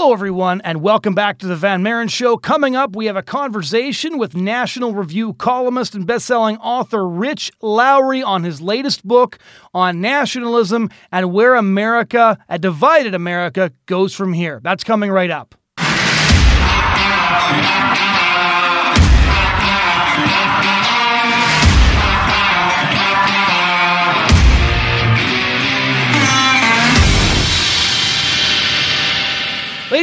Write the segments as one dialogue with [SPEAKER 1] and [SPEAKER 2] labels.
[SPEAKER 1] Hello, everyone, and welcome back to the Van Maren Show. Coming up, we have a conversation with National Review columnist and best-selling author Rich Lowry on his latest book on nationalism and where America, a divided America, goes from here. That's coming right up.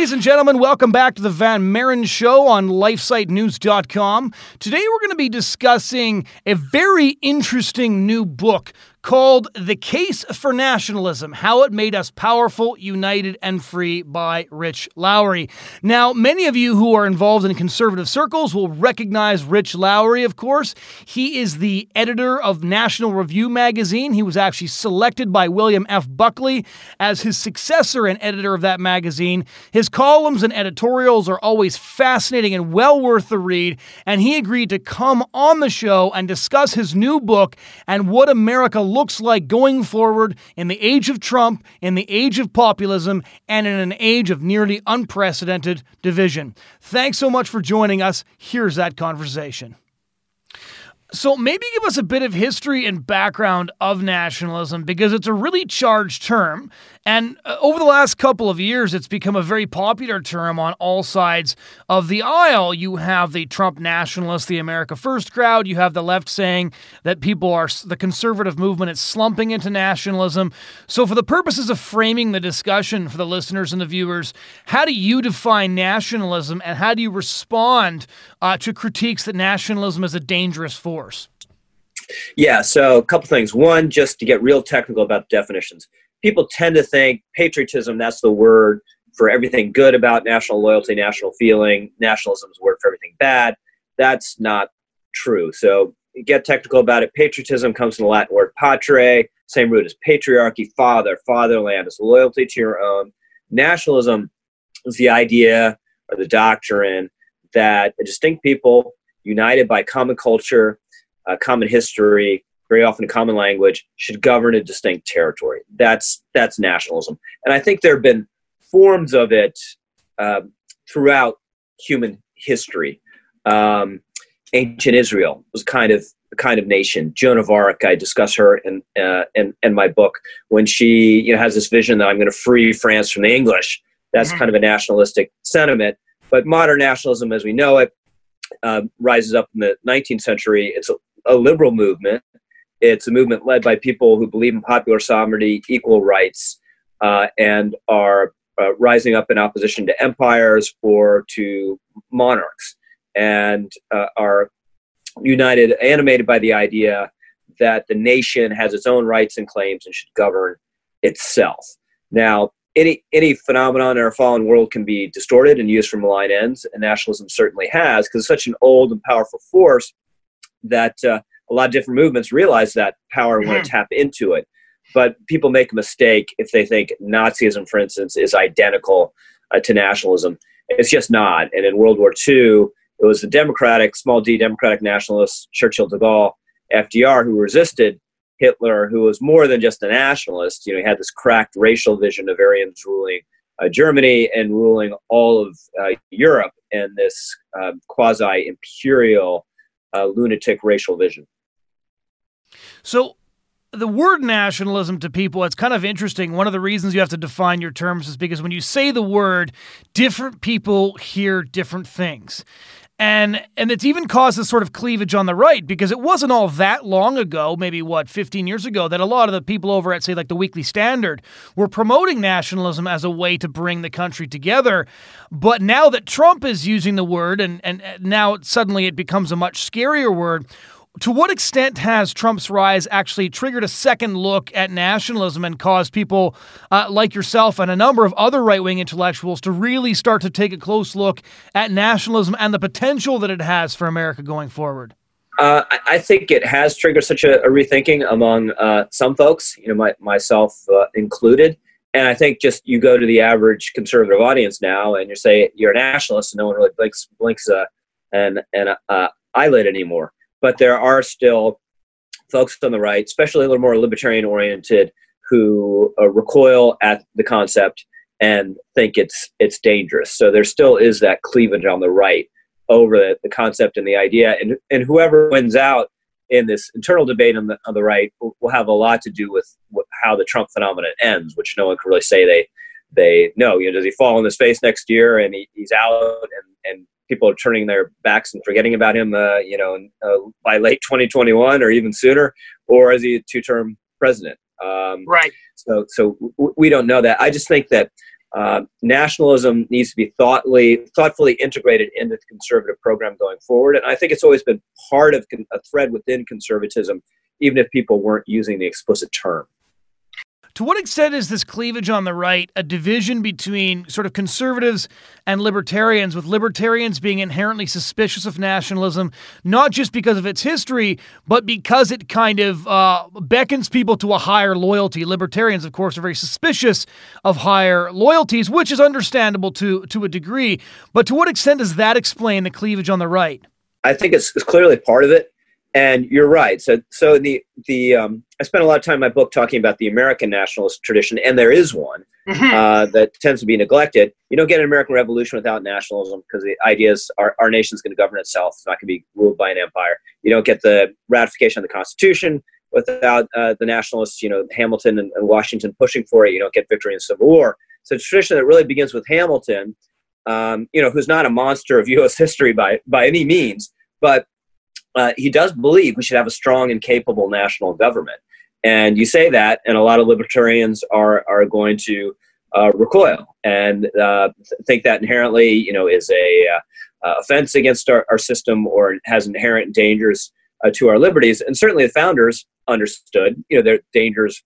[SPEAKER 1] Ladies and gentlemen, welcome back to the Van Maren Show on LifeSiteNews.com. Today we're going to be discussing a very interesting new book called The Case for Nationalism How It Made Us Powerful, United, and Free by Rich Lowry. Now, many of you who are involved in conservative circles will recognize Rich Lowry, of course. He is the editor of National Review magazine. He was actually selected by William F. Buckley as his successor and editor of that magazine. His columns and editorials are always fascinating and well worth the read, and he agreed to come on the show and discuss his new book and what America looks like going forward in the age of Trump, in the age of populism, and in an age of nearly unprecedented division. Thanks so much for joining us. Here's that conversation. So, maybe give us a bit of history and background of nationalism because it's a really charged term. And uh, over the last couple of years, it's become a very popular term on all sides of the aisle. You have the Trump nationalists, the America First crowd. You have the left saying that people are, the conservative movement is slumping into nationalism. So, for the purposes of framing the discussion for the listeners and the viewers, how do you define nationalism and how do you respond uh, to critiques that nationalism is a dangerous force?
[SPEAKER 2] Yeah, so a couple things. One, just to get real technical about definitions people tend to think patriotism, that's the word for everything good about national loyalty, national feeling. Nationalism is the word for everything bad. That's not true. So get technical about it. Patriotism comes from the Latin word patre, same root as patriarchy, father, fatherland. It's loyalty to your own. Nationalism is the idea or the doctrine that a distinct people united by common culture, uh, common history, very often a common language, should govern a distinct territory. That's that's nationalism, and I think there have been forms of it uh, throughout human history. Um, ancient Israel was kind of a kind of nation. Joan of Arc, I discuss her in, uh, in, in my book when she you know has this vision that I'm going to free France from the English. That's mm-hmm. kind of a nationalistic sentiment. But modern nationalism, as we know it, uh, rises up in the 19th century. It's a, liberal movement it's a movement led by people who believe in popular sovereignty, equal rights, uh, and are uh, rising up in opposition to empires or to monarchs, and uh, are united, animated by the idea that the nation has its own rights and claims and should govern itself. Now, any any phenomenon in our fallen world can be distorted and used for malign ends, and nationalism certainly has, because it's such an old and powerful force that uh, a lot of different movements realize that power and want to tap into it. But people make a mistake if they think Nazism, for instance, is identical uh, to nationalism. It's just not. And in World War II, it was the Democratic, small d Democratic nationalists, Churchill, de Gaulle, FDR, who resisted Hitler, who was more than just a nationalist. You know, he had this cracked racial vision of Aryans ruling uh, Germany and ruling all of uh, Europe and this uh, quasi imperial uh, lunatic racial vision.
[SPEAKER 1] So the word nationalism to people, it's kind of interesting. One of the reasons you have to define your terms is because when you say the word, different people hear different things. And and it's even caused this sort of cleavage on the right because it wasn't all that long ago, maybe what, 15 years ago, that a lot of the people over at say like the Weekly Standard were promoting nationalism as a way to bring the country together. But now that Trump is using the word and, and now suddenly it becomes a much scarier word, to what extent has Trump's rise actually triggered a second look at nationalism and caused people uh, like yourself and a number of other right wing intellectuals to really start to take a close look at nationalism and the potential that it has for America going forward?
[SPEAKER 2] Uh, I think it has triggered such a, a rethinking among uh, some folks, you know, my, myself uh, included. And I think just you go to the average conservative audience now, and you say you're a nationalist, and no one really blinks blinks uh, an an uh, eyelid anymore but there are still folks on the right, especially a little more libertarian oriented, who uh, recoil at the concept and think it's it's dangerous. So there still is that cleavage on the right over the, the concept and the idea, and and whoever wins out in this internal debate on the on the right will, will have a lot to do with how the Trump phenomenon ends, which no one can really say they they know. You know, does he fall on his face next year and he, he's out and and people are turning their backs and forgetting about him, uh, you know, uh, by late 2021 or even sooner, or is he a two-term president?
[SPEAKER 1] Um, right.
[SPEAKER 2] So, so w- we don't know that. I just think that uh, nationalism needs to be thoughtfully, thoughtfully integrated into the conservative program going forward. And I think it's always been part of con- a thread within conservatism, even if people weren't using the explicit term.
[SPEAKER 1] To what extent is this cleavage on the right a division between sort of conservatives and libertarians, with libertarians being inherently suspicious of nationalism, not just because of its history, but because it kind of uh, beckons people to a higher loyalty? Libertarians, of course, are very suspicious of higher loyalties, which is understandable to, to a degree. But to what extent does that explain the cleavage on the right?
[SPEAKER 2] I think it's, it's clearly part of it. And you're right. So, so the the um, I spent a lot of time in my book talking about the American nationalist tradition, and there is one mm-hmm. uh, that tends to be neglected. You don't get an American Revolution without nationalism because the idea is our, our nation's going to govern itself. It's not going to be ruled by an empire. You don't get the ratification of the Constitution without uh, the nationalists, you know, Hamilton and, and, Washington pushing for it. You don't get victory in the Civil War. So, it's a tradition that really begins with Hamilton, um, you know, who's not a monster of U.S. history by by any means, but uh, he does believe we should have a strong and capable national government. And you say that, and a lot of libertarians are are going to uh, recoil and uh, think that inherently, you know, is a uh, offense against our, our, system or has inherent dangers uh, to our liberties. And certainly, the founders understood, you know, their dangers.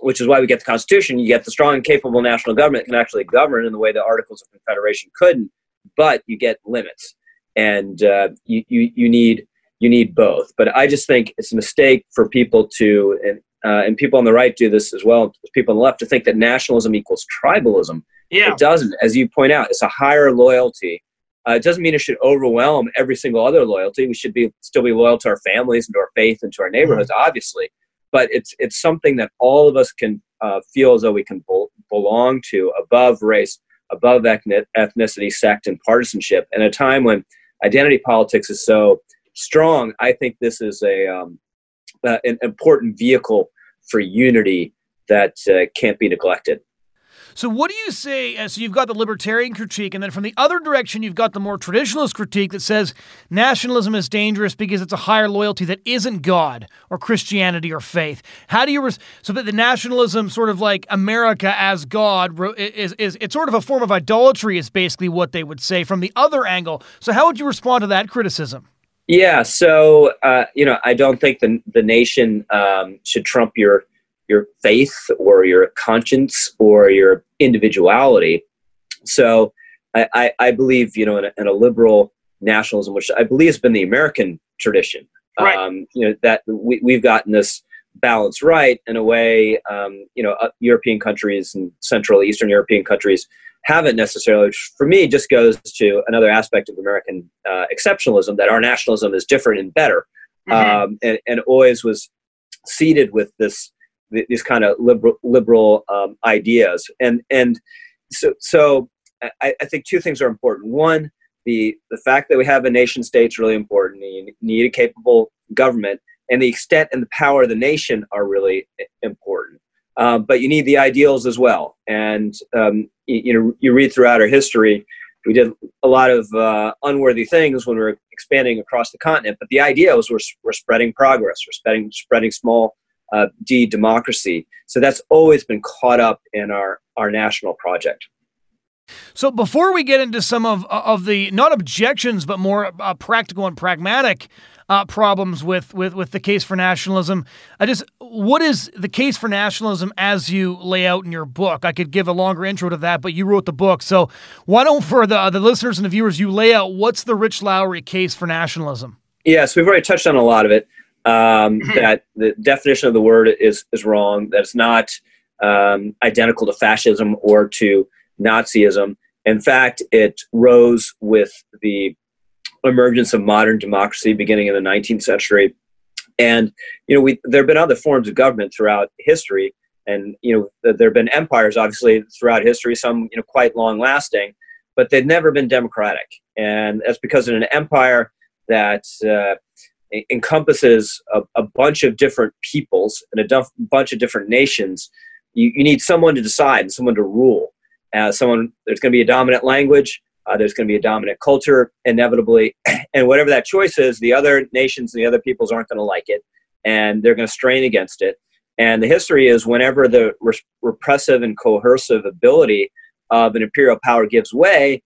[SPEAKER 2] Which is why we get the Constitution. You get the strong and capable national government can actually govern in the way the Articles of Confederation couldn't, but you get limits, and uh, you, you you need you need both. But I just think it's a mistake for people to, and, uh, and people on the right do this as well, people on the left, to think that nationalism equals tribalism.
[SPEAKER 1] Yeah.
[SPEAKER 2] It doesn't. As you point out, it's a higher loyalty. Uh, it doesn't mean it should overwhelm every single other loyalty. We should be still be loyal to our families and to our faith and to our neighborhoods, mm-hmm. obviously. But it's it's something that all of us can uh, feel as though we can belong to above race, above ethnicity, sect, and partisanship. In a time when identity politics is so strong, I think this is a um, uh, an important vehicle for unity that uh, can't be neglected.
[SPEAKER 1] So, what do you say? Uh, so, you've got the libertarian critique, and then from the other direction, you've got the more traditionalist critique that says nationalism is dangerous because it's a higher loyalty that isn't God or Christianity or faith. How do you res- so that the nationalism, sort of like America as God, is is it's sort of a form of idolatry? Is basically what they would say from the other angle. So, how would you respond to that criticism?
[SPEAKER 2] Yeah, so uh, you know, I don't think the the nation um, should trump your your faith or your conscience or your individuality. So I, I, I believe you know in a, in a, liberal nationalism, which I believe has been the American tradition.
[SPEAKER 1] Right. Um,
[SPEAKER 2] you know that we, we've gotten this balance right in a way. Um, you know, uh, European countries and Central Eastern European countries haven't necessarily, which for me just goes to another aspect of American uh, exceptionalism that our nationalism is different and better, mm-hmm. um, and, and always was seeded with this these kind of liberal liberal um, ideas, and and so so I, I, think two things are important. One, the the fact that we have a nation state is really important. You need a capable government, and the extent and the power of the nation are really important. Um, but you need the ideals as well. And um, you, you, know, you read throughout our history, we did a lot of uh, unworthy things when we were expanding across the continent. But the idea was we're, we're spreading progress, we're spreading spreading small uh, d democracy. So that's always been caught up in our our national project.
[SPEAKER 1] So before we get into some of of the not objections but more uh, practical and pragmatic uh, problems with, with, with the case for nationalism. I just, what is the case for nationalism as you lay out in your book? I could give a longer intro to that, but you wrote the book. So why don't, for the, the listeners and the viewers, you lay out what's the Rich Lowry case for nationalism?
[SPEAKER 2] Yes, we've already touched on a lot of it. Um, that the definition of the word is, is wrong, that it's not um, identical to fascism or to Nazism. In fact, it rose with the emergence of modern democracy beginning in the 19th century. And you know, we there have been other forms of government throughout history, And you know, there have been empires, obviously, throughout history, some you know quite long lasting, but they've never been democratic. And that's because in an empire that uh, encompasses a, a, bunch of different peoples and a duff, bunch of different nations, you, you need someone to decide and someone to rule. Uh, someone there's going to be a dominant language, uh, there's going to be a dominant culture inevitably, and whatever that choice is, the other nations and the other peoples aren't going to like it, and they're going to strain against it. And the history is whenever the re- repressive and coercive ability of an imperial power gives way,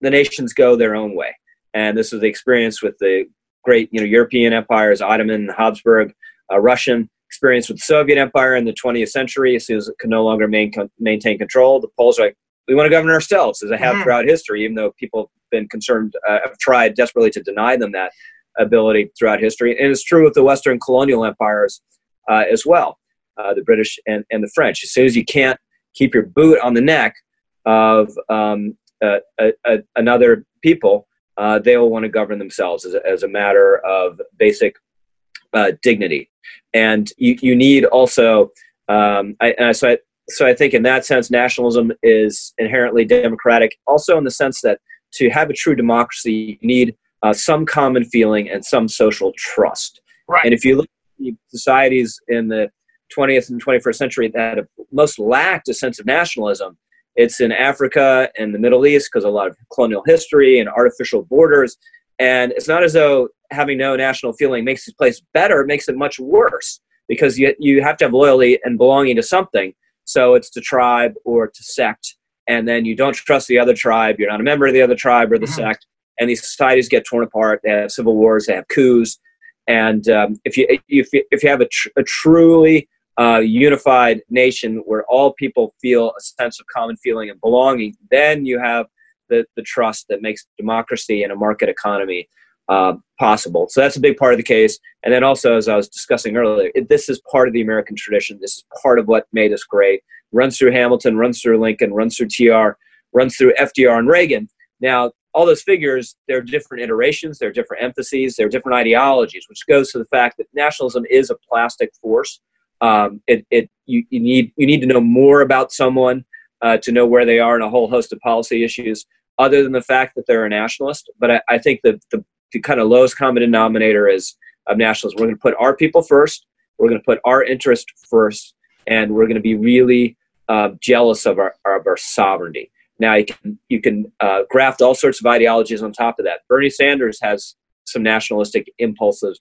[SPEAKER 2] the nations go their own way. And this is the experience with the great you know, European empires, Ottoman, Habsburg, uh, Russian experience with the Soviet Empire in the 20th century. As soon as it could no longer main, maintain control, the Poles are like, we want to govern ourselves, as I have mm-hmm. throughout history, even though people have been concerned, uh, have tried desperately to deny them that ability throughout history. And it's true with the Western colonial empires uh, as well, uh, the British and, and the French. As soon as you can't keep your boot on the neck of um, uh, another people, uh, they will want to govern themselves as a, as a matter of basic uh, dignity. And you, you need also, um, I, I, so, I, so I think in that sense, nationalism is inherently democratic, also in the sense that to have a true democracy, you need uh, some common feeling and some social trust.
[SPEAKER 1] Right.
[SPEAKER 2] And if you look at societies in the 20th and 21st century that have most lacked a sense of nationalism, it's in Africa and the Middle East because a lot of colonial history and artificial borders. And it's not as though having no national feeling makes this place better, it makes it much worse because you, you have to have loyalty and belonging to something. So it's to tribe or to sect. And then you don't trust the other tribe. You're not a member of the other tribe or the mm-hmm. sect. And these societies get torn apart. They have civil wars. They have coups. And um, if you if you, if you have a, tr- a truly uh, unified nation where all people feel a sense of common feeling and belonging, then you have the, the trust that makes democracy and a market economy uh, possible. So that's a big part of the case. And then also, as I was discussing earlier, it, this is part of the American tradition. This is part of what made us great. Runs through Hamilton, runs through Lincoln, runs through TR, runs through FDR and Reagan. Now, all those figures, they're different iterations, they're different emphases, they're different ideologies, which goes to the fact that nationalism is a plastic force um, it, it you, you need you need to know more about someone uh, to know where they are in a whole host of policy issues, other than the fact that they're a nationalist. But I, I think that the, the kind of lowest common denominator is of nationalism. We're going to put our people first. We're going to put our interest first, and we're going to be really uh, jealous of our of our sovereignty. Now you can you can uh, graft all sorts of ideologies on top of that. Bernie Sanders has some nationalistic impulses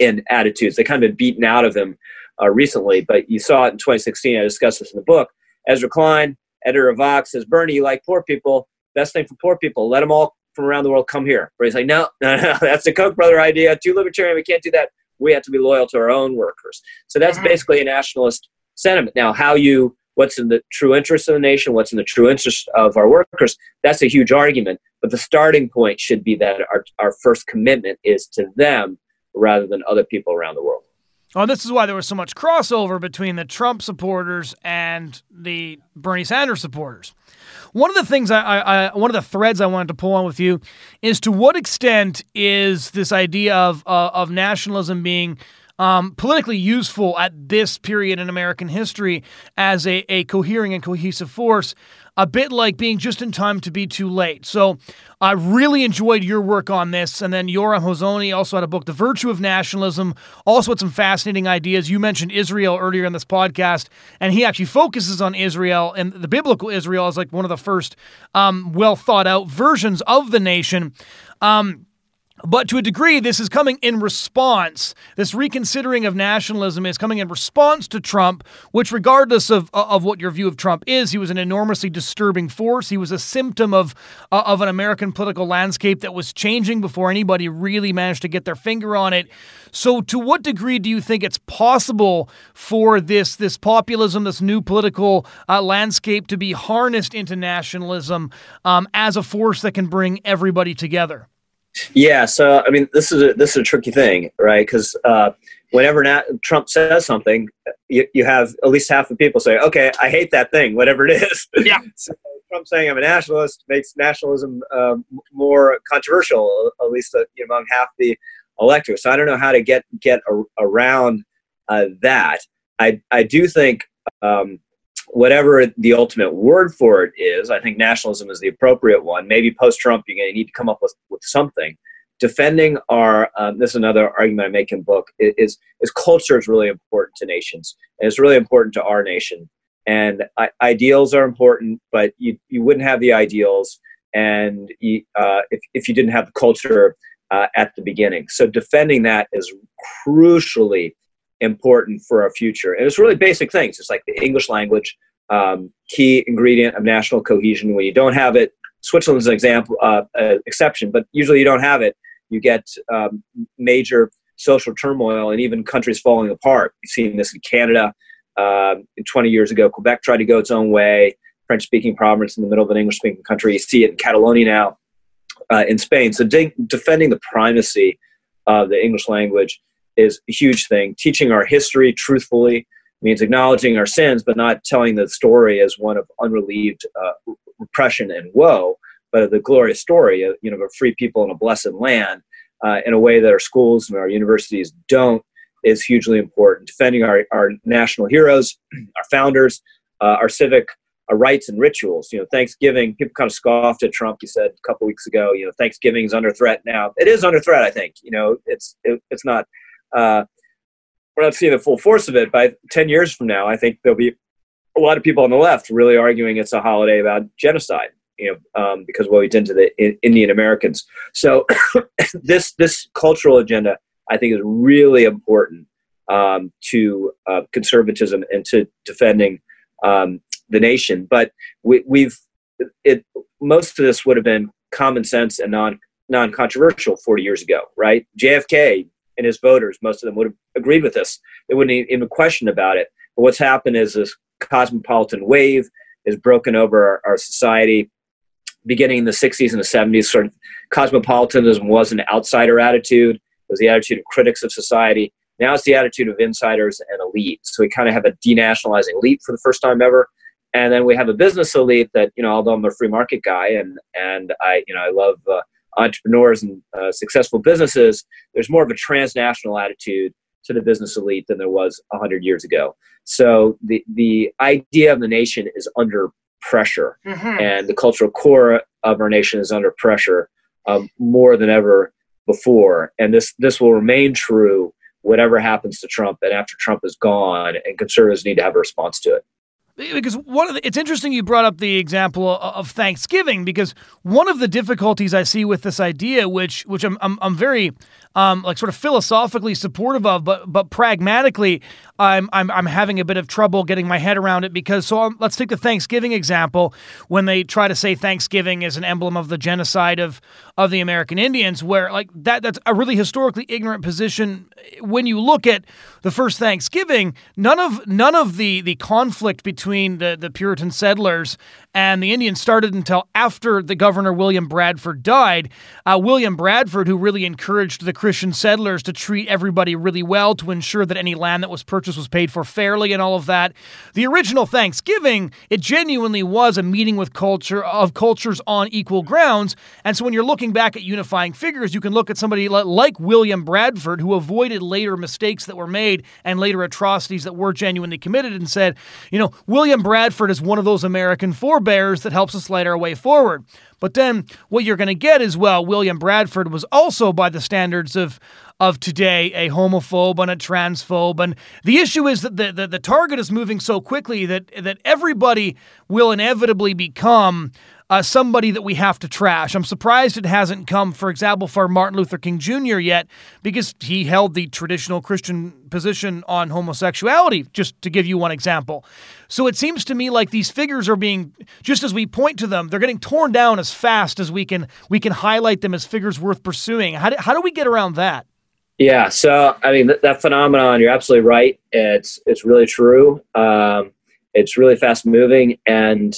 [SPEAKER 2] and attitudes. They kind of been beaten out of him uh, recently, but you saw it in 2016. I discussed this in the book. Ezra Klein, editor of Vox, says, Bernie, you like poor people. Best thing for poor people. Let them all from around the world come here. But he's like, no, no, no, that's the Koch brother idea. Too libertarian. We can't do that. We have to be loyal to our own workers. So that's mm-hmm. basically a nationalist sentiment. Now, how you, what's in the true interest of the nation, what's in the true interest of our workers, that's a huge argument. But the starting point should be that our, our first commitment is to them rather than other people around the world.
[SPEAKER 1] Well, oh, this is why there was so much crossover between the Trump supporters and the Bernie Sanders supporters. One of the things I, I, one of the threads I wanted to pull on with you is to what extent is this idea of uh, of nationalism being um, politically useful at this period in American history as a, a cohering and cohesive force a bit like being just in time to be too late. So I really enjoyed your work on this. And then Yoram Hazony also had a book, The Virtue of Nationalism, also had some fascinating ideas. You mentioned Israel earlier in this podcast, and he actually focuses on Israel and the biblical Israel as like one of the first um, well thought out versions of the nation. Um, but to a degree, this is coming in response. This reconsidering of nationalism is coming in response to Trump, which, regardless of, of what your view of Trump is, he was an enormously disturbing force. He was a symptom of, uh, of an American political landscape that was changing before anybody really managed to get their finger on it. So, to what degree do you think it's possible for this, this populism, this new political uh, landscape to be harnessed into nationalism um, as a force that can bring everybody together?
[SPEAKER 2] Yeah, so I mean, this is a this is a tricky thing, right? Because uh, whenever Nat- Trump says something, you, you have at least half the people say, "Okay, I hate that thing, whatever it is."
[SPEAKER 1] Yeah.
[SPEAKER 2] so Trump saying I'm a nationalist makes nationalism um, more controversial, at least uh, among half the electorate. So I don't know how to get get a, around uh, that. I I do think um, whatever the ultimate word for it is, I think nationalism is the appropriate one. Maybe post Trump, you're going to need to come up with, with something. Defending our, um, this is another argument I make in book, is, is culture is really important to nations. And it's really important to our nation. And I, ideals are important, but you, you wouldn't have the ideals and you, uh, if, if you didn't have the culture uh, at the beginning. So defending that is crucially important for our future. And it's really basic things. It's like the English language, um, key ingredient of national cohesion. When you don't have it, Switzerland's an example, uh, uh, exception, but usually you don't have it. You get um, major social turmoil and even countries falling apart. You've seen this in Canada. Uh, 20 years ago, Quebec tried to go its own way. French speaking province in the middle of an English speaking country. You see it in Catalonia now, uh, in Spain. So de- defending the primacy of the English language is a huge thing. Teaching our history truthfully means acknowledging our sins, but not telling the story as one of unrelieved uh, repression and woe, but of the glorious story of you know of a free people in a blessed land uh, in a way that our schools and our universities don't is hugely important. Defending our, our national heroes, our founders, uh, our civic uh, rights and rituals. You know, Thanksgiving, people kind of scoffed at Trump. He said a couple weeks ago, you know, Thanksgiving is under threat now. It is under threat, I think. You know, it's it, it's not uh, we're not seeing the full force of it. But 10 years from now, I think there'll be a lot of people on the left really arguing it's a holiday about genocide, you know, um, because what we did to the in, Indian Americans. So this this cultural agenda, I think, is really important um, to uh, conservatism and to defending um, the nation. But we, we've it most of this would have been common sense and non non controversial 40 years ago, right? JFK and his voters, most of them would have agreed with this. They wouldn't even question about it. But what's happened is this cosmopolitan wave is broken over our, our society. Beginning in the 60s and the 70s, sort of cosmopolitanism was an outsider attitude. It was the attitude of critics of society. Now it's the attitude of insiders and elite. So we kind of have a denationalizing elite for the first time ever. And then we have a business elite that, you know, although I'm a free market guy and, and I, you know, I love uh, entrepreneurs and uh, successful businesses, there's more of a transnational attitude to the business elite than there was 100 years ago. So the, the idea of the nation is under pressure, mm-hmm. and the cultural core of our nation is under pressure um, more than ever before. And this, this will remain true whatever happens to Trump and after Trump is gone, and conservatives need to have a response to it
[SPEAKER 1] because one of the, it's interesting you brought up the example of Thanksgiving because one of the difficulties I see with this idea, which which I'm I'm, I'm very um, like sort of philosophically supportive of, but but pragmatically, I'm, I'm I'm having a bit of trouble getting my head around it because so um, let's take the Thanksgiving example. When they try to say Thanksgiving is an emblem of the genocide of of the American Indians, where like that that's a really historically ignorant position. When you look at the first Thanksgiving, none of none of the the conflict between the the Puritan settlers and the Indians started until after the governor William Bradford died. Uh, William Bradford, who really encouraged the Christian settlers to treat everybody really well to ensure that any land that was purchased was paid for fairly and all of that. The original Thanksgiving, it genuinely was a meeting with culture of cultures on equal grounds. And so when you're looking back at unifying figures, you can look at somebody like William Bradford, who avoided later mistakes that were made and later atrocities that were genuinely committed, and said, you know, William Bradford is one of those American forebears bears that helps us light our way forward. But then what you're going to get is well, William Bradford was also, by the standards of of today, a homophobe and a transphobe. And the issue is that the, the, the target is moving so quickly that that everybody will inevitably become uh, somebody that we have to trash. I'm surprised it hasn't come, for example, for Martin Luther King Jr. yet, because he held the traditional Christian position on homosexuality, just to give you one example. So it seems to me like these figures are being, just as we point to them, they're getting torn down as fast as we can we can highlight them as figures worth pursuing. How do, how do we get around that?
[SPEAKER 2] Yeah, so I mean that, that phenomenon, you're absolutely right. It's it's really true. Um, it's really fast moving, and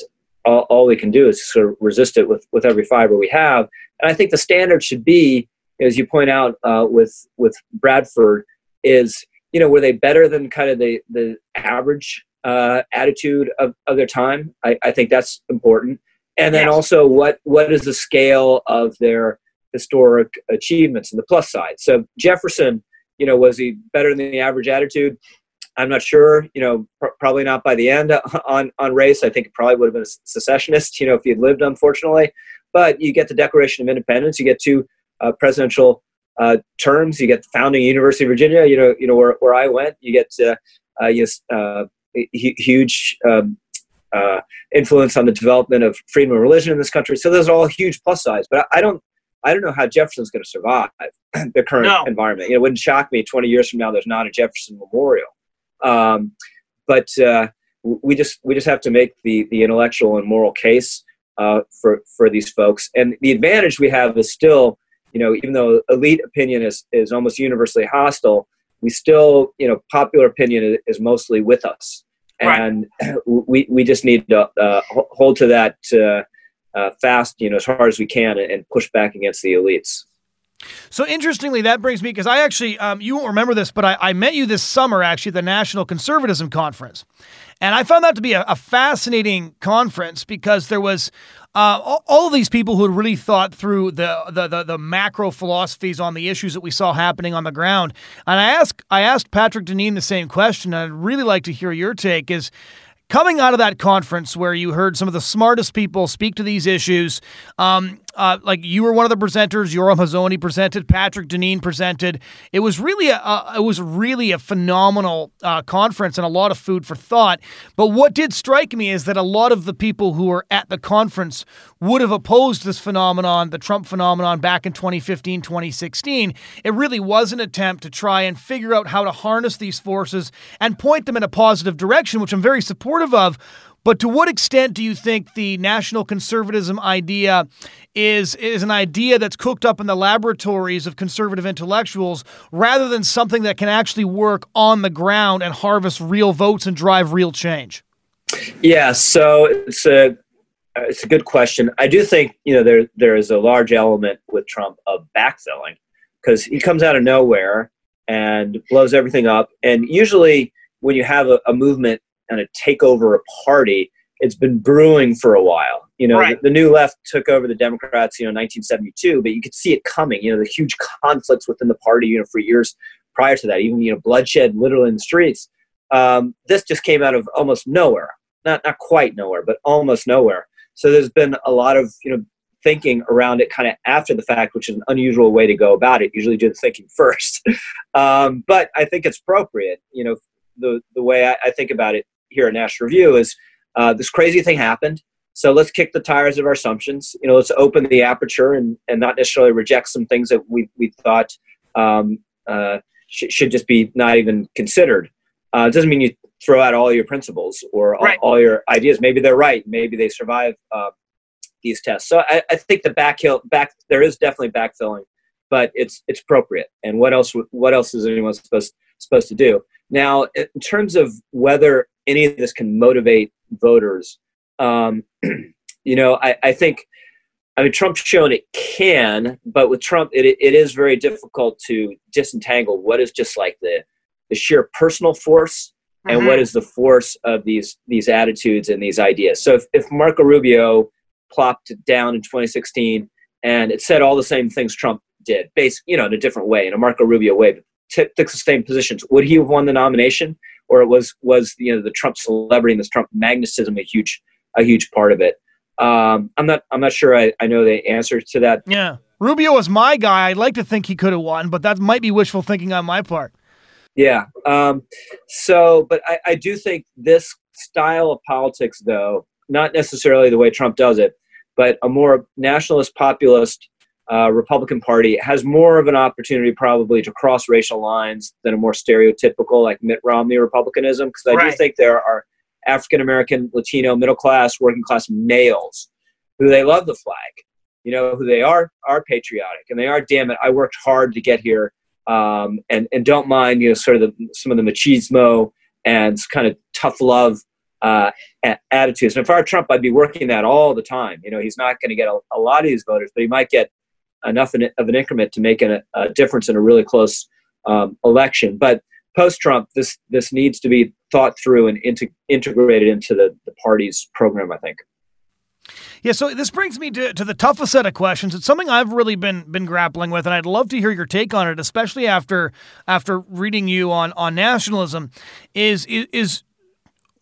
[SPEAKER 2] all, all we can do is sort of resist it with, with every fiber we have. And I think the standard should be, as you point out uh, with with Bradford, is you know were they better than kind of the the average uh, attitude of, of their time? I, I think that's important. And then yes. also what what is the scale of their historic achievements and the plus side? So Jefferson, you know, was he better than the average attitude? I'm not sure, you know, pr- probably not by the end on, on race. I think it probably would have been a secessionist, you know, if he had lived, unfortunately. But you get the Declaration of Independence, you get two uh, presidential uh, terms, you get the founding University of Virginia, you know, you know where, where I went, you get uh, uh, yes, uh, huge um, uh, influence on the development of freedom of religion in this country. So those are all huge plus sides. But I, I don't, I don't know how Jefferson's going to survive the current no. environment. You know, it wouldn't shock me 20 years from now there's not a Jefferson Memorial. Um, but uh, we just we just have to make the the intellectual and moral case uh, for for these folks. And the advantage we have is still, you know, even though elite opinion is is almost universally hostile, we still, you know, popular opinion is, mostly with us, and right. we we just need to uh, hold to that. Uh, uh, fast, you know, as hard as we can, and push back against the elites.
[SPEAKER 1] So interestingly, that brings me because I actually, um, you won't remember this, but I, I, met you this summer actually at the National Conservatism Conference. And I found that to be a, a fascinating conference because there was uh, all, all, of these people who had really thought through the, the, the the macro philosophies on the issues that we saw happening on the ground. And I asked I asked Patrick Deneen the same question. And I'd really like to hear your take. Is coming out of that conference where you heard some of the smartest people speak to these issues, um, uh, like you were one of the presenters, Yoram Hazony presented, Patrick Deneen presented. It was really a, a it was really a phenomenal uh, conference and a lot of food for thought. But what did strike me is that a lot of the people who were at the conference would have opposed this phenomenon, the Trump phenomenon, back in 2015, 2016. It really was an attempt to try and figure out how to harness these forces and point them in a positive direction, which I'm very supportive of. But to what extent do you think the national conservatism idea is is an idea that's cooked up in the laboratories of conservative intellectuals rather than something that can actually work on the ground and harvest real votes and drive real change?
[SPEAKER 2] Yeah, so it's a it's a good question. I do think you know there there is a large element with Trump of backfilling because he comes out of nowhere and blows everything up. And usually, when you have a, a movement kind of take over a party, it's been brewing for a while. You know, right. the, the, new left took over the Democrats, you know, 1972, but you could see it coming. You know, the huge conflicts within the party, you know, for years prior to that, even you know, bloodshed literally in the streets. Um, this just came out of almost nowhere, not not quite nowhere, but almost nowhere. So there's been a lot of you know thinking around it kind of after the fact, which is an unusual way to go about it. Usually do the thinking first, um, but I think it's appropriate. You know, the the way I, I think about it here at National Review is uh, this crazy thing happened. So let's kick the tires of our assumptions. You know, let's open the aperture and, and not necessarily reject some things that we, we thought um, uh, sh- should just be not even considered. Uh, it doesn't mean you throw out all your principles or right. all, all, your ideas. Maybe they're right. Maybe they survive uh, these tests. So I, I think the backhill back there is definitely backfilling, but it's it's appropriate. And what else what else is anyone supposed supposed to do? Now, in terms of whether any of this can motivate voters. Um, you know, I, I, think, I mean, Trump's shown it can, but with Trump, it, it is very difficult to disentangle what is just like the, the sheer personal force and mm-hmm. what is the force of these these attitudes and these ideas. So if, if Marco Rubio plopped down in 2016 and it said all the same things Trump did, based you know in a different way, in a Marco Rubio way, but took the same positions, would he have won the nomination? or it was was you know the Trump celebrity and this Trump magnetism a huge a huge part of it. Um, I'm not I'm not sure I, I know the answer to that.
[SPEAKER 1] Yeah, Rubio was my guy. I'd like to think he could have won, but that might be wishful thinking on my part.
[SPEAKER 2] Yeah. Um, so, but I, I do think this style of politics, though, not necessarily the way Trump does it, but a more nationalist populist uh, Republican Party has more of an opportunity probably to cross racial lines than a more stereotypical like Mitt Romney Republicanism because I right. do think there are African American, Latino, middle class, working class males who they love the flag, you know, who they are are patriotic and they are damn it, I worked hard to get here, um, and and don't mind you know sort of the, some of the machismo and kind of tough love uh, attitudes. And if I were Trump, I'd be working that all the time. You know, he's not going to get a, a, lot of these voters, but he might get enough of an increment to make a, a difference in a really close um, election. But post Trump, this this needs to be thought through and integrated into the, the party's program. I think.
[SPEAKER 1] Yeah, so this brings me to, to the toughest set of questions. It's something I've really been been grappling with, and I'd love to hear your take on it, especially after after reading you on on nationalism. Is is, is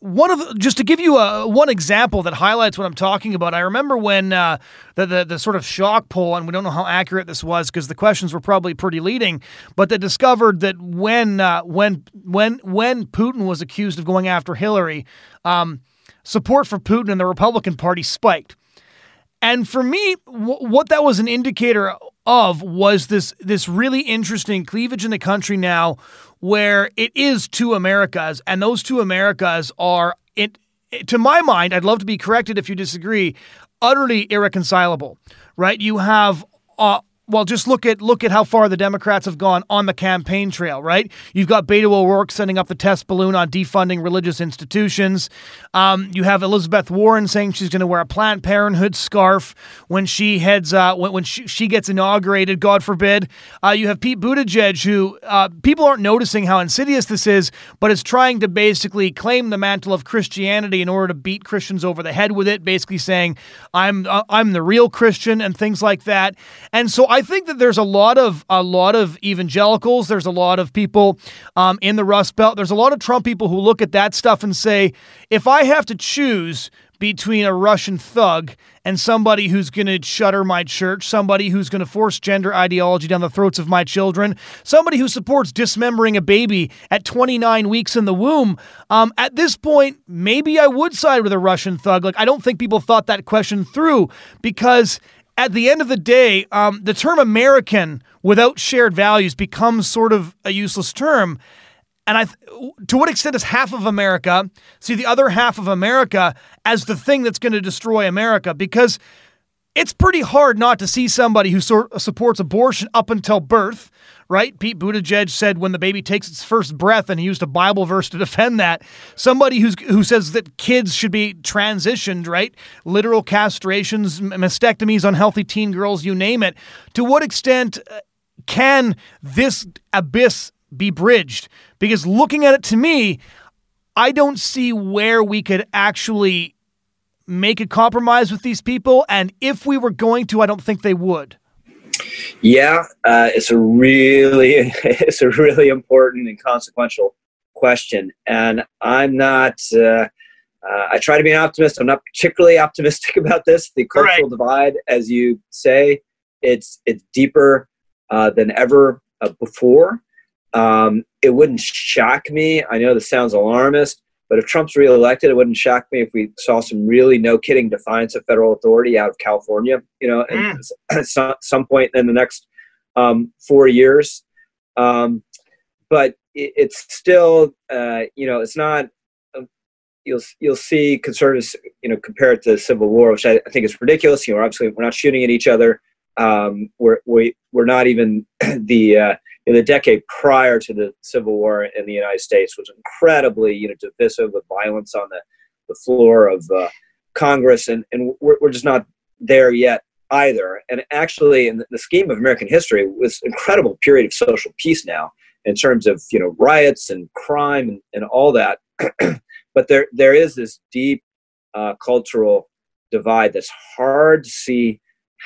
[SPEAKER 1] one of the, just to give you a one example that highlights what I'm talking about. I remember when uh, the, the the sort of shock poll, and we don't know how accurate this was because the questions were probably pretty leading, but they discovered that when uh, when when when Putin was accused of going after Hillary, um, support for Putin and the Republican Party spiked. And for me, w- what that was an indicator of was this this really interesting cleavage in the country now where it is two Americas, and those two Americas are it, it to my mind, I'd love to be corrected if you disagree, utterly irreconcilable. Right? You have uh, well, just look at look at how far the Democrats have gone on the campaign trail, right? You've got Beto O'Rourke sending up the test balloon on defunding religious institutions. Um, you have Elizabeth Warren saying she's going to wear a Planned Parenthood scarf when she heads uh, when, when she, she gets inaugurated. God forbid. Uh, you have Pete Buttigieg, who uh, people aren't noticing how insidious this is, but is trying to basically claim the mantle of Christianity in order to beat Christians over the head with it, basically saying I'm uh, I'm the real Christian and things like that. And so. I think that there's a lot of a lot of evangelicals. There's a lot of people um, in the Rust Belt. There's a lot of Trump people who look at that stuff and say, if I have to choose between a Russian thug and somebody who's going to shutter my church, somebody who's going to force gender ideology down the throats of my children, somebody who supports dismembering a baby at 29 weeks in the womb. Um, at this point, maybe I would side with a Russian thug. Like, I don't think people thought that question through because at the end of the day, um, the term American without shared values becomes sort of a useless term. And I, th- to what extent does half of America see the other half of America as the thing that's going to destroy America? Because it's pretty hard not to see somebody who sort supports abortion up until birth, right? Pete Buttigieg said when the baby takes its first breath, and he used a Bible verse to defend that. Somebody who's who says that kids should be transitioned, right? Literal castrations, mastectomies, unhealthy teen girls, you name it. To what extent uh, can this abyss be bridged? Because looking at it to me, I don't see where we could actually make a compromise with these people? And if we were going to, I don't think they would.
[SPEAKER 2] Yeah, uh, it's a really it's a really important and consequential question, and I'm not. Uh, uh, I try to be an optimist. I'm not particularly optimistic about this. The cultural right. divide, as you say, it's it's deeper uh, than ever uh, before. Um, it wouldn't shock me. I know this sounds alarmist, but if Trump's reelected, it wouldn't shock me if we saw some really no kidding defiance of federal authority out of California, you know, mm. at some, some point in the next um, four years. Um, but it, it's still, uh, you know, it's not. Uh, you'll you'll see conservatives, you know, compare it to the Civil War, which I, I think is ridiculous. You know, obviously we're not shooting at each other. Um, we're we, we're not even the uh, in the decade prior to the Civil War in the United States was incredibly, you know, divisive with violence on the, the floor of uh, Congress, and, and we're, we're just not there yet either. And actually, in the scheme of American history, was incredible period of social peace now in terms of you know riots and crime and, and all that. but there there is this deep uh, cultural divide that's hard to see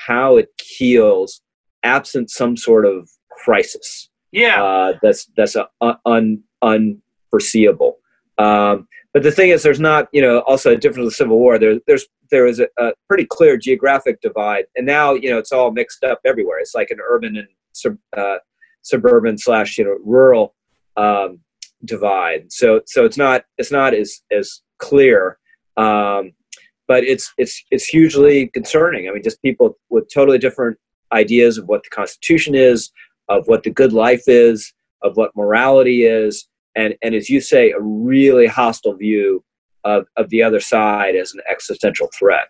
[SPEAKER 2] how it heals absent some sort of crisis.
[SPEAKER 1] Yeah,
[SPEAKER 2] uh, that's that's a, un, unforeseeable. Um, but the thing is, there's not you know also a difference with the Civil War. There, there's there is a, a, pretty clear geographic divide, and now you know it's all mixed up everywhere. It's like an urban and sub, uh, suburban slash you know rural um, divide. So so it's not it's not as as clear. Um, but it's it's it's hugely concerning. I mean, just people with totally different ideas of what the Constitution is, of what the good life is, of what morality is, and, and as you say, a really hostile view of, of the other side as an existential threat.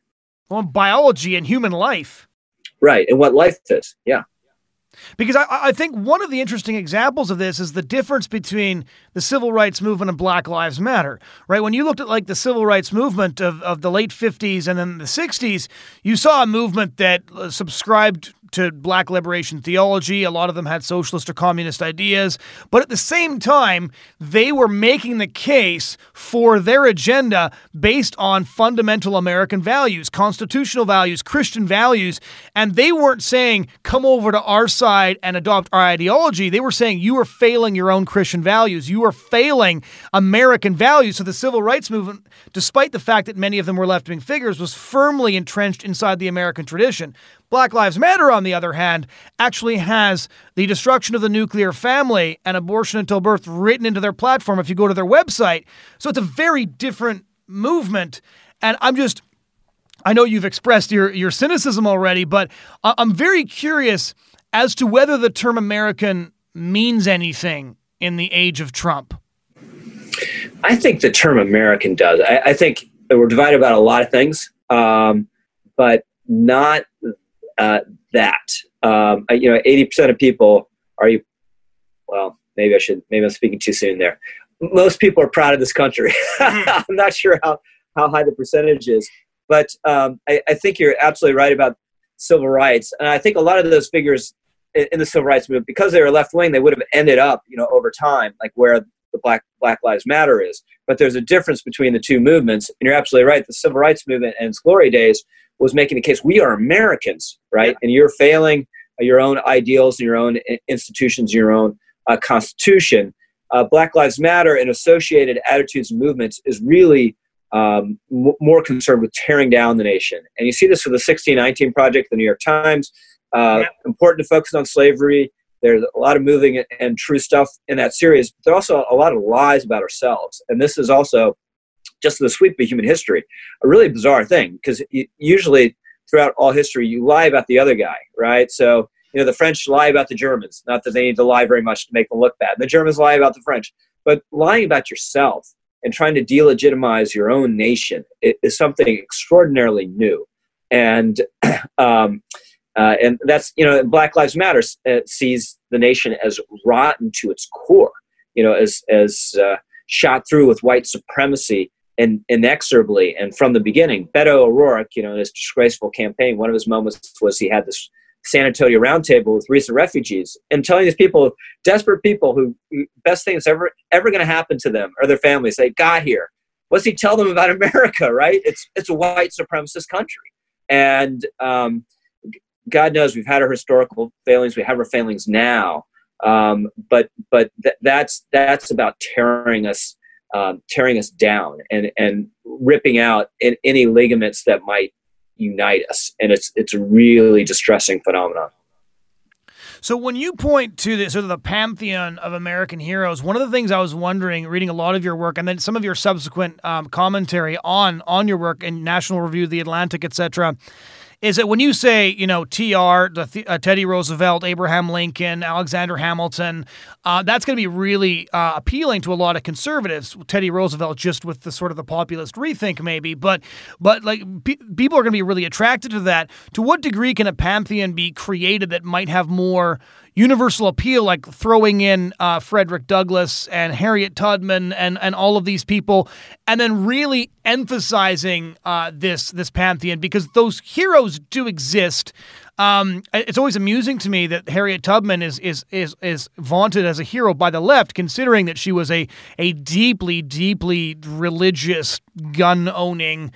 [SPEAKER 1] Well, biology and human life.
[SPEAKER 2] Right, and what life is, yeah.
[SPEAKER 1] Because I, I, think one of the interesting examples of this is the difference between the civil rights movement and Black Lives Matter, right? When you looked at like the civil rights movement of, of the late 50s and then the 60s, you saw a movement that uh, subscribed to black liberation theology. A lot of them had socialist or communist ideas. But at the same time, they were making the case for their agenda based on fundamental American values, constitutional values, Christian values. And they weren't saying, come over to our side and adopt our ideology. They were saying, you are failing your own Christian values. You are failing American values. So the civil rights movement, despite the fact that many of them were left wing figures, was firmly entrenched inside the American tradition. Black Lives Matter, on the other hand, actually has the destruction of the nuclear family and abortion until birth written into their platform if you go to their website. So it's a very different movement. And I'm just, I know you've expressed your, your cynicism already, but I'm very curious as to whether the term American means anything in the age of Trump.
[SPEAKER 2] I think the term American does. I, I think we're divided about a lot of things, um, but not uh, that. Um, you know, 80% of people are you, well, maybe I should, maybe I'm speaking too soon there. Most people are proud of this country. Hmm. I'm not sure how, how high the percentage is, but um, I, I, think you're absolutely right about civil rights. And I think a lot of those figures in, in the civil rights movement, because they were left wing, they would have ended up, you know, over time, like where the Black Black Lives Matter is. But there's a difference between the two movements, and you're absolutely right. The civil rights movement and its glory days was making the case we are Americans, right? Yeah. And you're failing your own ideals and your own institutions, your own uh, constitution. Uh, Black Lives Matter and associated attitudes and movements is really um, m- more concerned with tearing down the nation. And you see this with the 1619 Project, the New York Times. Uh, yeah. Important to focus on slavery, there's a lot of moving and true stuff in that series, but there's also a lot of lies about ourselves. And this is also just the sweep of human history, a really bizarre thing because usually throughout all history, you lie about the other guy, right? So, you know, the French lie about the Germans, not that they need to lie very much to make them look bad. The Germans lie about the French, but lying about yourself and trying to delegitimize your own nation is something extraordinarily new. And um, uh, and that's you know Black Lives Matter uh, sees the nation as rotten to its core, you know, as as uh, shot through with white supremacy and inexorably and from the beginning. Beto O'Rourke, you know, in his disgraceful campaign, one of his moments was he had this San Antonio roundtable with recent refugees and telling these people, desperate people, who best thing that's ever ever going to happen to them or their families, they got here. What's he tell them about America? Right? It's it's a white supremacist country, and um, God knows we've had our historical failings. We have our failings now, um, but but th- that's that's about tearing us um, tearing us down and and ripping out in, any ligaments that might unite us, and it's it's a really distressing phenomenon.
[SPEAKER 1] So when you point to the sort of the pantheon of American heroes, one of the things I was wondering, reading a lot of your work, and then some of your subsequent um, commentary on on your work in National Review, The Atlantic, etc is that when you say, you know, TR, the, uh, Teddy Roosevelt, Abraham Lincoln, Alexander Hamilton, uh, that's going to be really uh, appealing to a lot of conservatives. Teddy Roosevelt, just with the sort of the populist rethink, maybe, but but like pe- people are going to be really attracted to that. To what degree can a pantheon be created that might have more universal appeal, like throwing in uh, Frederick Douglass and Harriet Tubman and and all of these people, and then really emphasizing uh, this this pantheon because those heroes do exist. Um, it's always amusing to me that Harriet Tubman is is is is vaunted as a hero by the left, considering that she was a a deeply deeply religious gun owning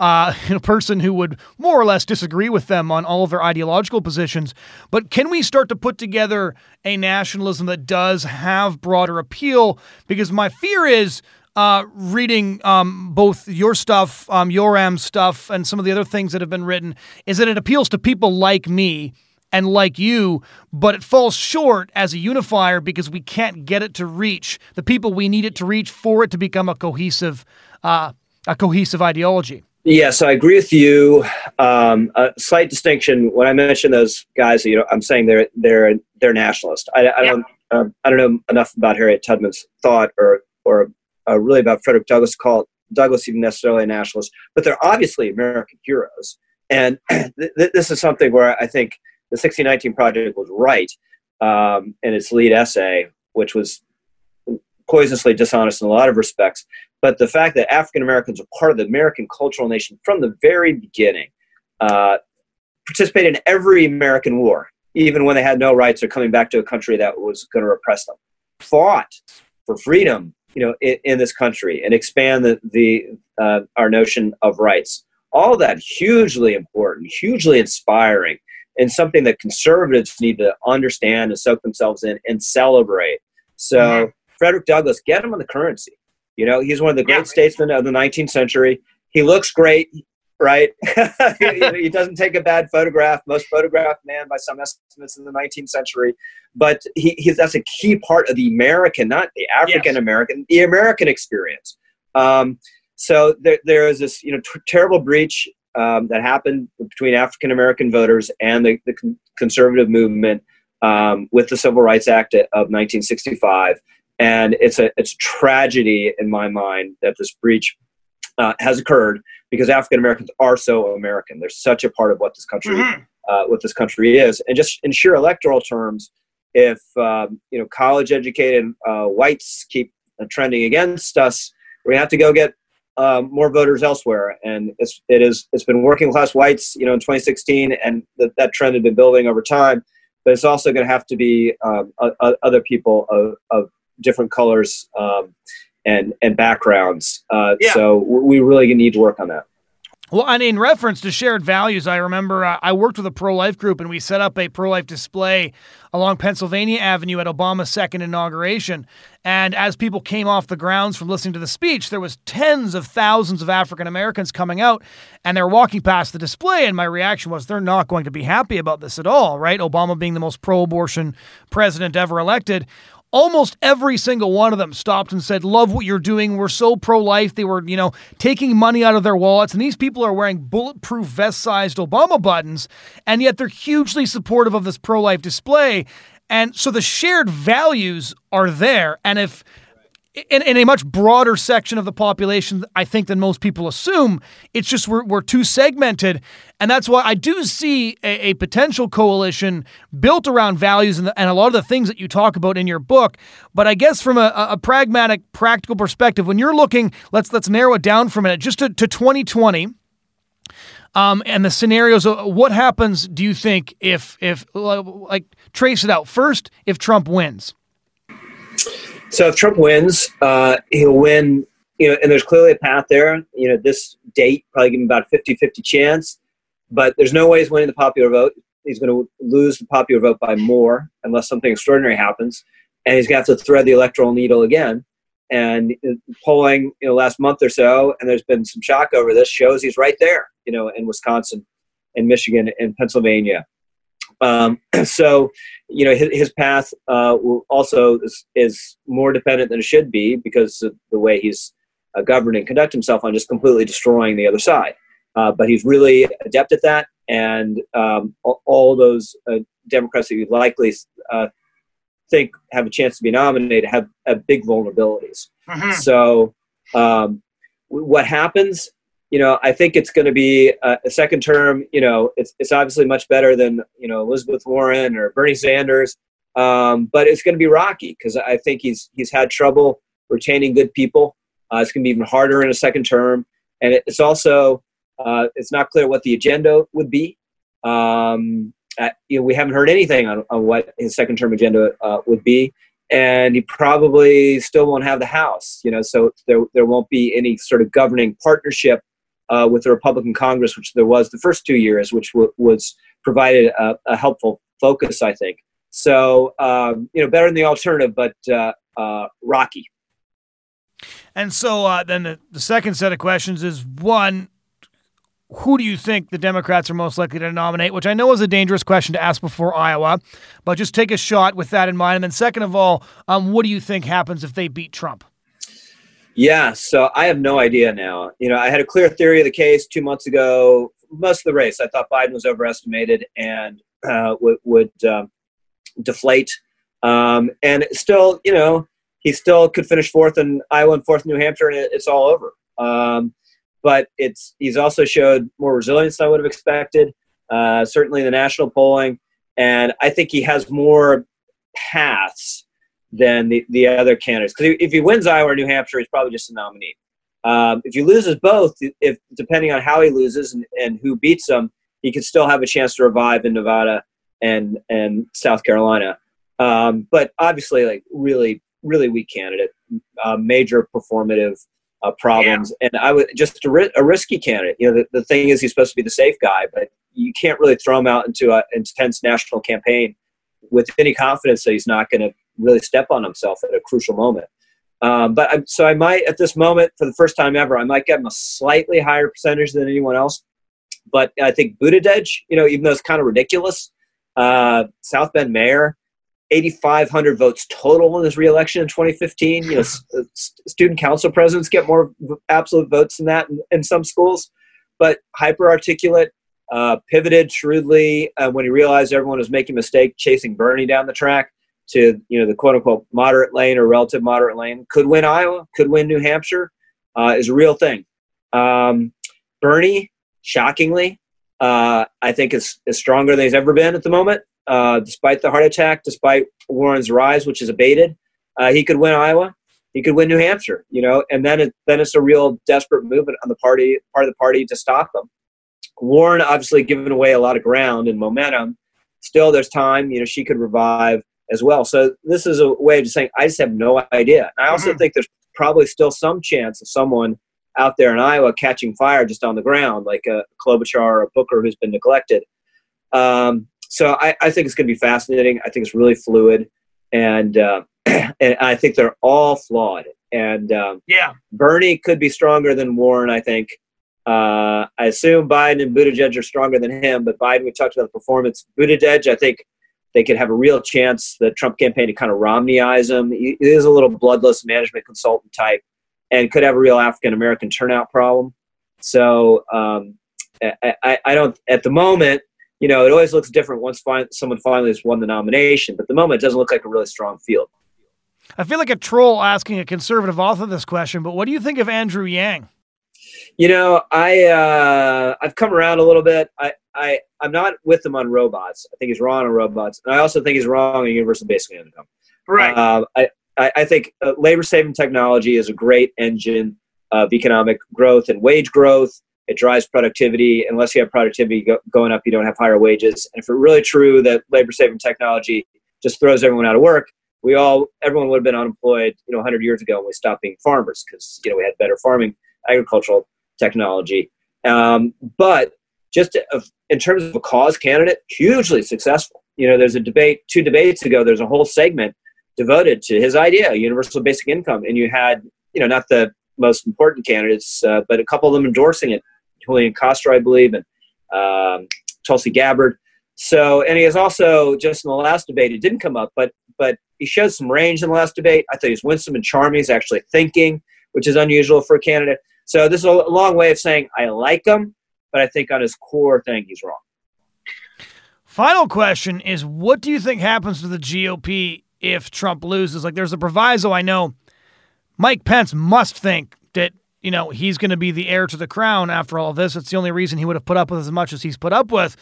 [SPEAKER 1] uh, a person who would more or less disagree with them on all of their ideological positions. But can we start to put together a nationalism that does have broader appeal? Because my fear is. Uh, reading um, both your stuff, um, Yoram's stuff, and some of the other things that have been written, is that it appeals to people like me and like you, but it falls short as a unifier because we can't get it to reach the people we need it to reach for it to become a cohesive, uh, a cohesive ideology.
[SPEAKER 2] Yes, I agree with you. Um, a slight distinction when I mention those guys, you know, I'm saying they're they're they're nationalist. I, I don't um, I don't know enough about Harriet Tubman's thought or or uh, really about Frederick Douglass called Douglass even necessarily a nationalist, but they're obviously American heroes. And th- this is something where I think the 1619 Project was right um, in its lead essay, which was poisonously dishonest in a lot of respects. But the fact that African Americans are part of the American cultural nation from the very beginning, uh, participated in every American war, even when they had no rights or coming back to a country that was going to repress them. Fought for freedom, you know, in, in this country and expand the, the uh, our notion of rights. All that hugely important, hugely inspiring, and something that conservatives need to understand and soak themselves in and celebrate. So, mm-hmm. Frederick Douglass, get him on the currency. You know, he's one of the great yeah. statesmen of the 19th century. He looks great, right? he doesn't take a bad photograph, most photographed man by some estimates in the 19th century. But he, he that's a key part of the American, not the African American, yes. the American experience. Um, so there, there is this, you know, t- terrible breach um, that happened between African American voters and the, the con- conservative movement um, with the Civil Rights Act of 1965 and it's a it's a tragedy in my mind that this breach uh, has occurred because African Americans are so American. They're such a part of what this country mm-hmm. uh, what this country is, and just in sheer electoral terms, if um, you know college educated uh, whites keep trending against us, we have to go get um, more voters elsewhere. And it's it is it's been working class whites, you know, in 2016, and th- that trend had been building over time. But it's also going to have to be um, other people of, of different colors um, and and backgrounds. Uh, yeah. So we really need to work on that.
[SPEAKER 1] Well, and in reference to shared values, I remember uh, I worked with a pro life group and we set up a pro life display along Pennsylvania Avenue at Obama's second inauguration. And as people came off the grounds from listening to the speech, there was tens of thousands of African Americans coming out and they're walking past the display. And my reaction was they're not going to be happy about this at all, right? Obama being the most pro abortion president ever elected almost every single one of them stopped and said, Love what you're doing. We're so pro life. They were, you know, taking money out of their wallets. And these people are wearing bulletproof vest sized Obama buttons. And yet they're hugely supportive of this pro life display. And so the shared values are there. And if in, in, a much broader section of the population, I think, than most people assume. It's just we're, we're too segmented. And that's why I do see a, a potential coalition built around values and, the, and, a lot of the things that you talk about in your book. But I guess from a, a, pragmatic, practical perspective, when you're looking, let's let's narrow it down for a minute, just to, to 2020. Um, and the scenarios. What happens? Do you think if if like trace it out first? If Trump wins,
[SPEAKER 2] so if Trump wins, uh, he'll win, you know, and there's clearly a path there. You know, this date probably give him about a 50-50 chance, but there's no way he's winning the popular vote. He's going to lose the popular vote by more unless something extraordinary happens, and he's going to have to thread the electoral needle again. And polling, you know, last month or so, and there's been some shock over this, shows he's right there, you know, in Wisconsin, in Michigan, in Pennsylvania. Um, so, you know, his, his path uh, also is, is, more dependent than it should be because of the way he's uh, governed and conduct himself on just completely destroying the other side. Uh, but he's really adept at that, and um, all, all, those uh, Democrats that you likely uh, think have a chance to be nominated have, have big vulnerabilities. Mm-hmm. So, um, what happens you know, I think it's going to be a, a, second term. You know, it's it's obviously much better than you know Elizabeth Warren or Bernie Sanders, um, but it's going to be rocky because I think he's he's had trouble retaining good people. Uh, it's going to be even harder in a second term, and it, it's also uh, it's not clear what the agenda would be. Um, at, you know, we haven't heard anything on, on what his second term agenda uh, would be and he probably still won't have the House. You know, so there there won't be any sort of governing partnership uh, with the Republican Congress, which there was the first two years, which w- was provided a, a, helpful focus, I think. So, um, you know, better than the alternative, but uh, uh, rocky.
[SPEAKER 1] And so uh, then the, the second set of questions is one, who do you think the Democrats are most likely to nominate? Which I know is a dangerous question to ask before Iowa, but just take a shot with that in mind. And then, second of all, um, what do you think happens if they beat Trump?
[SPEAKER 2] Yeah, so I have no idea now. You know, I had a clear theory of the case two months ago. Most of the race, I thought Biden was overestimated and uh, would, would um, deflate. Um, and still, you know, he still could finish fourth in Iowa and fourth in New Hampshire, and it, it's all over. Um, but it's he's also showed more resilience than I would have expected. Uh, certainly in the national polling, and I think he has more paths than the, the other candidates. Because if he wins Iowa or New Hampshire, he's probably just a nominee. Um, if he loses both, if depending on how he loses and, and who beats him, he could still have a chance to revive in Nevada and and South Carolina. Um, but obviously, like really, really weak candidate, uh, major performative uh, problems, yeah. and I would just a, ri- a, risky candidate. You know, the, the thing is, he's supposed to be the safe guy, but you can't really throw him out into an intense national campaign with any confidence that he's not going to really step on himself at a crucial moment. Um, but I, so I might, at this moment, for the first time ever, I might get him a slightly higher percentage than anyone else. But I think Buttigieg, you know, even though it's kind of ridiculous, uh, South Bend mayor, 8,500 votes total in his reelection in 2015. You know, uh, student council presidents get more absolute votes than that in, in some schools. But hyper articulate, uh, pivoted shrewdly uh, when he realized everyone was making a mistake chasing Bernie down the track to you know the quote unquote moderate lane or relative moderate lane. Could win Iowa, could win New Hampshire, uh, is a real thing. Um, Bernie, shockingly, uh, I think is, is stronger than he's ever been at the moment. Uh, despite the heart attack, despite Warren's rise, which is abated, uh, he could win Iowa. He could win New Hampshire, you know, and then it, then it's a real desperate movement on the party part of the party to stop him. Warren obviously given away a lot of ground and momentum. Still, there's time. You know, she could revive as well. So this is a way of saying I just have no idea. I also mm-hmm. think there's probably still some chance of someone out there in Iowa catching fire just on the ground, like a Klobuchar or a Booker who's been neglected. Um, so I, I, think it's going to be fascinating. I think it's really fluid, and uh, and I think they're all flawed. And um,
[SPEAKER 1] yeah,
[SPEAKER 2] Bernie could be stronger than Warren. I think. Uh, I assume Biden and Buttigieg are stronger than him, but Biden, we talked about the performance. Buttigieg, I think, they could have a real chance, the Trump campaign, to kind of Romneyize him. He is a little bloodless management consultant type and could have a real African American turnout problem. So um, I, I, don't, at the moment, you know, it always looks different once someone finally has won the nomination, but at the moment, it doesn't look like a really strong field.
[SPEAKER 1] I feel like a troll asking a conservative author this question, but what do you think of Andrew Yang?
[SPEAKER 2] You know, I uh, I've come around a little bit. I, I I'm not with him on robots. I think he's wrong on robots, and I also think he's wrong on universal basic income.
[SPEAKER 1] Right.
[SPEAKER 2] Uh, I, I think uh, labor saving technology is a great engine of economic growth and wage growth. It drives productivity. Unless you have productivity go, going up, you don't have higher wages. And if it's really true that labor saving technology just throws everyone out of work, we all everyone would have been unemployed, you know, 100 years ago when we stopped being farmers because you know we had better farming agricultural technology. Um, but just in terms of a cause candidate, hugely successful. You know, there's a debate two debates ago. There's a whole segment devoted to his idea, universal basic income, and you had you know not the most important candidates, uh, but a couple of them endorsing it. Julian Castro, I believe, and um, Tulsi Gabbard. So, and he has also just in the last debate, it didn't come up, but but he showed some range in the last debate. I thought he was winsome and charming. He's actually thinking, which is unusual for a candidate. So this is a long way of saying I like him, but I think on his core thing, he's wrong.
[SPEAKER 1] Final question is what do you think happens to the GOP if Trump loses? Like, there's a proviso I know Mike Pence must think that, you know, he's going to be the heir to the crown after all this. It's the only reason he would have put up with as much as he's put up with.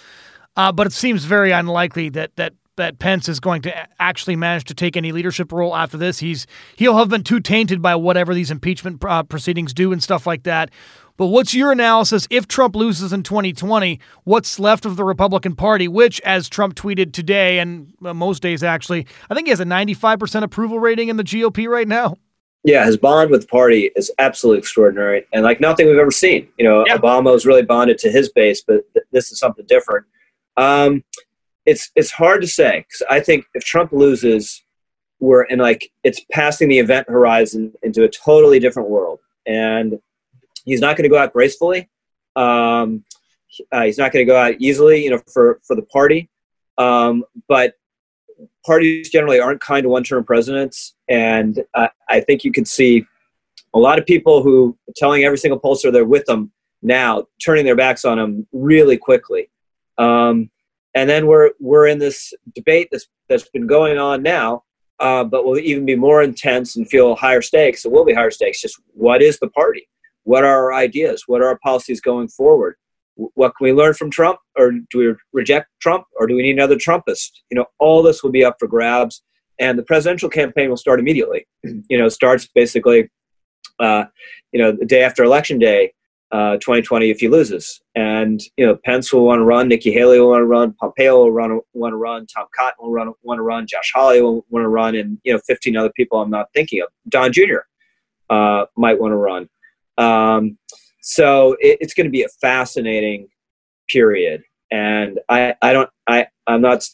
[SPEAKER 1] Uh, but it seems very unlikely that that that Pence is going to actually manage to take any leadership role after this. He's he'll have been too tainted by whatever these impeachment uh, proceedings do and stuff like that. But what's your analysis if Trump loses in 2020? What's left of the Republican Party, which, as Trump tweeted today and uh, most days actually, I think he has a 95% approval rating in the GOP right now.
[SPEAKER 2] Yeah, his bond with the party is absolutely extraordinary and like nothing we've ever seen. You know, yeah. Obama was really bonded to his base, but th- this is something different. Um, it's it's hard to say because I think if Trump loses, we're in like it's passing the event horizon into a totally different world, and he's not going to go out gracefully. Um, uh, he's not going to go out easily, you know, for for the party. Um, but parties generally aren't kind to one-term presidents, and uh, I think you can see a lot of people who telling every single pollster they're with them now turning their backs on him really quickly. Um, and then we're we're in this debate that's that's been going on now, uh, but will even be more intense and feel higher stakes. It will be higher stakes. Just what is the party? What are our ideas? What are our policies going forward? What can we learn from Trump, or do we reject Trump, or do we need another Trumpist? You know, all this will be up for grabs, and the presidential campaign will start immediately. you know, starts basically, uh, you know, the day after election day. Uh, 2020 if he loses. And you know, Pence will want to run, Nikki Haley will want to run, Pompeo will run, want to run, Tom Cotton will run, want to run, Josh Hawley will want to run, and you know, 15 other people I'm not thinking of. Don Jr. Uh, might want to run. Um, so it, it's going to be a fascinating period, and I, I don't, I, I'm not,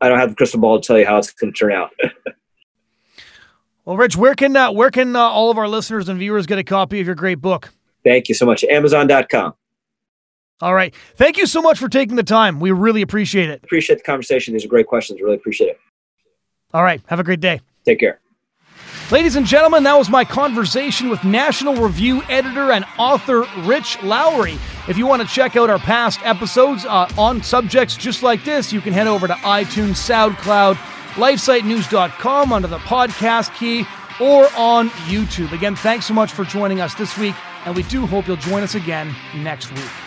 [SPEAKER 2] I don't have the crystal ball to tell you how it's going to turn out.
[SPEAKER 1] well, Rich, where can uh, where can uh, all of our listeners and viewers get a copy of your great book?
[SPEAKER 2] Thank you so much. Amazon.com.
[SPEAKER 1] All right. Thank you so much for taking the time. We really appreciate it.
[SPEAKER 2] Appreciate the conversation. These are great questions. Really appreciate it.
[SPEAKER 1] All right. Have a great day.
[SPEAKER 2] Take care.
[SPEAKER 1] Ladies and gentlemen, that was my conversation with National Review editor and author Rich Lowry. If you want to check out our past episodes uh, on subjects just like this, you can head over to iTunes, SoundCloud, lifesitenews.com under the podcast key, or on YouTube. Again, thanks so much for joining us this week and we do hope you'll join us again next week.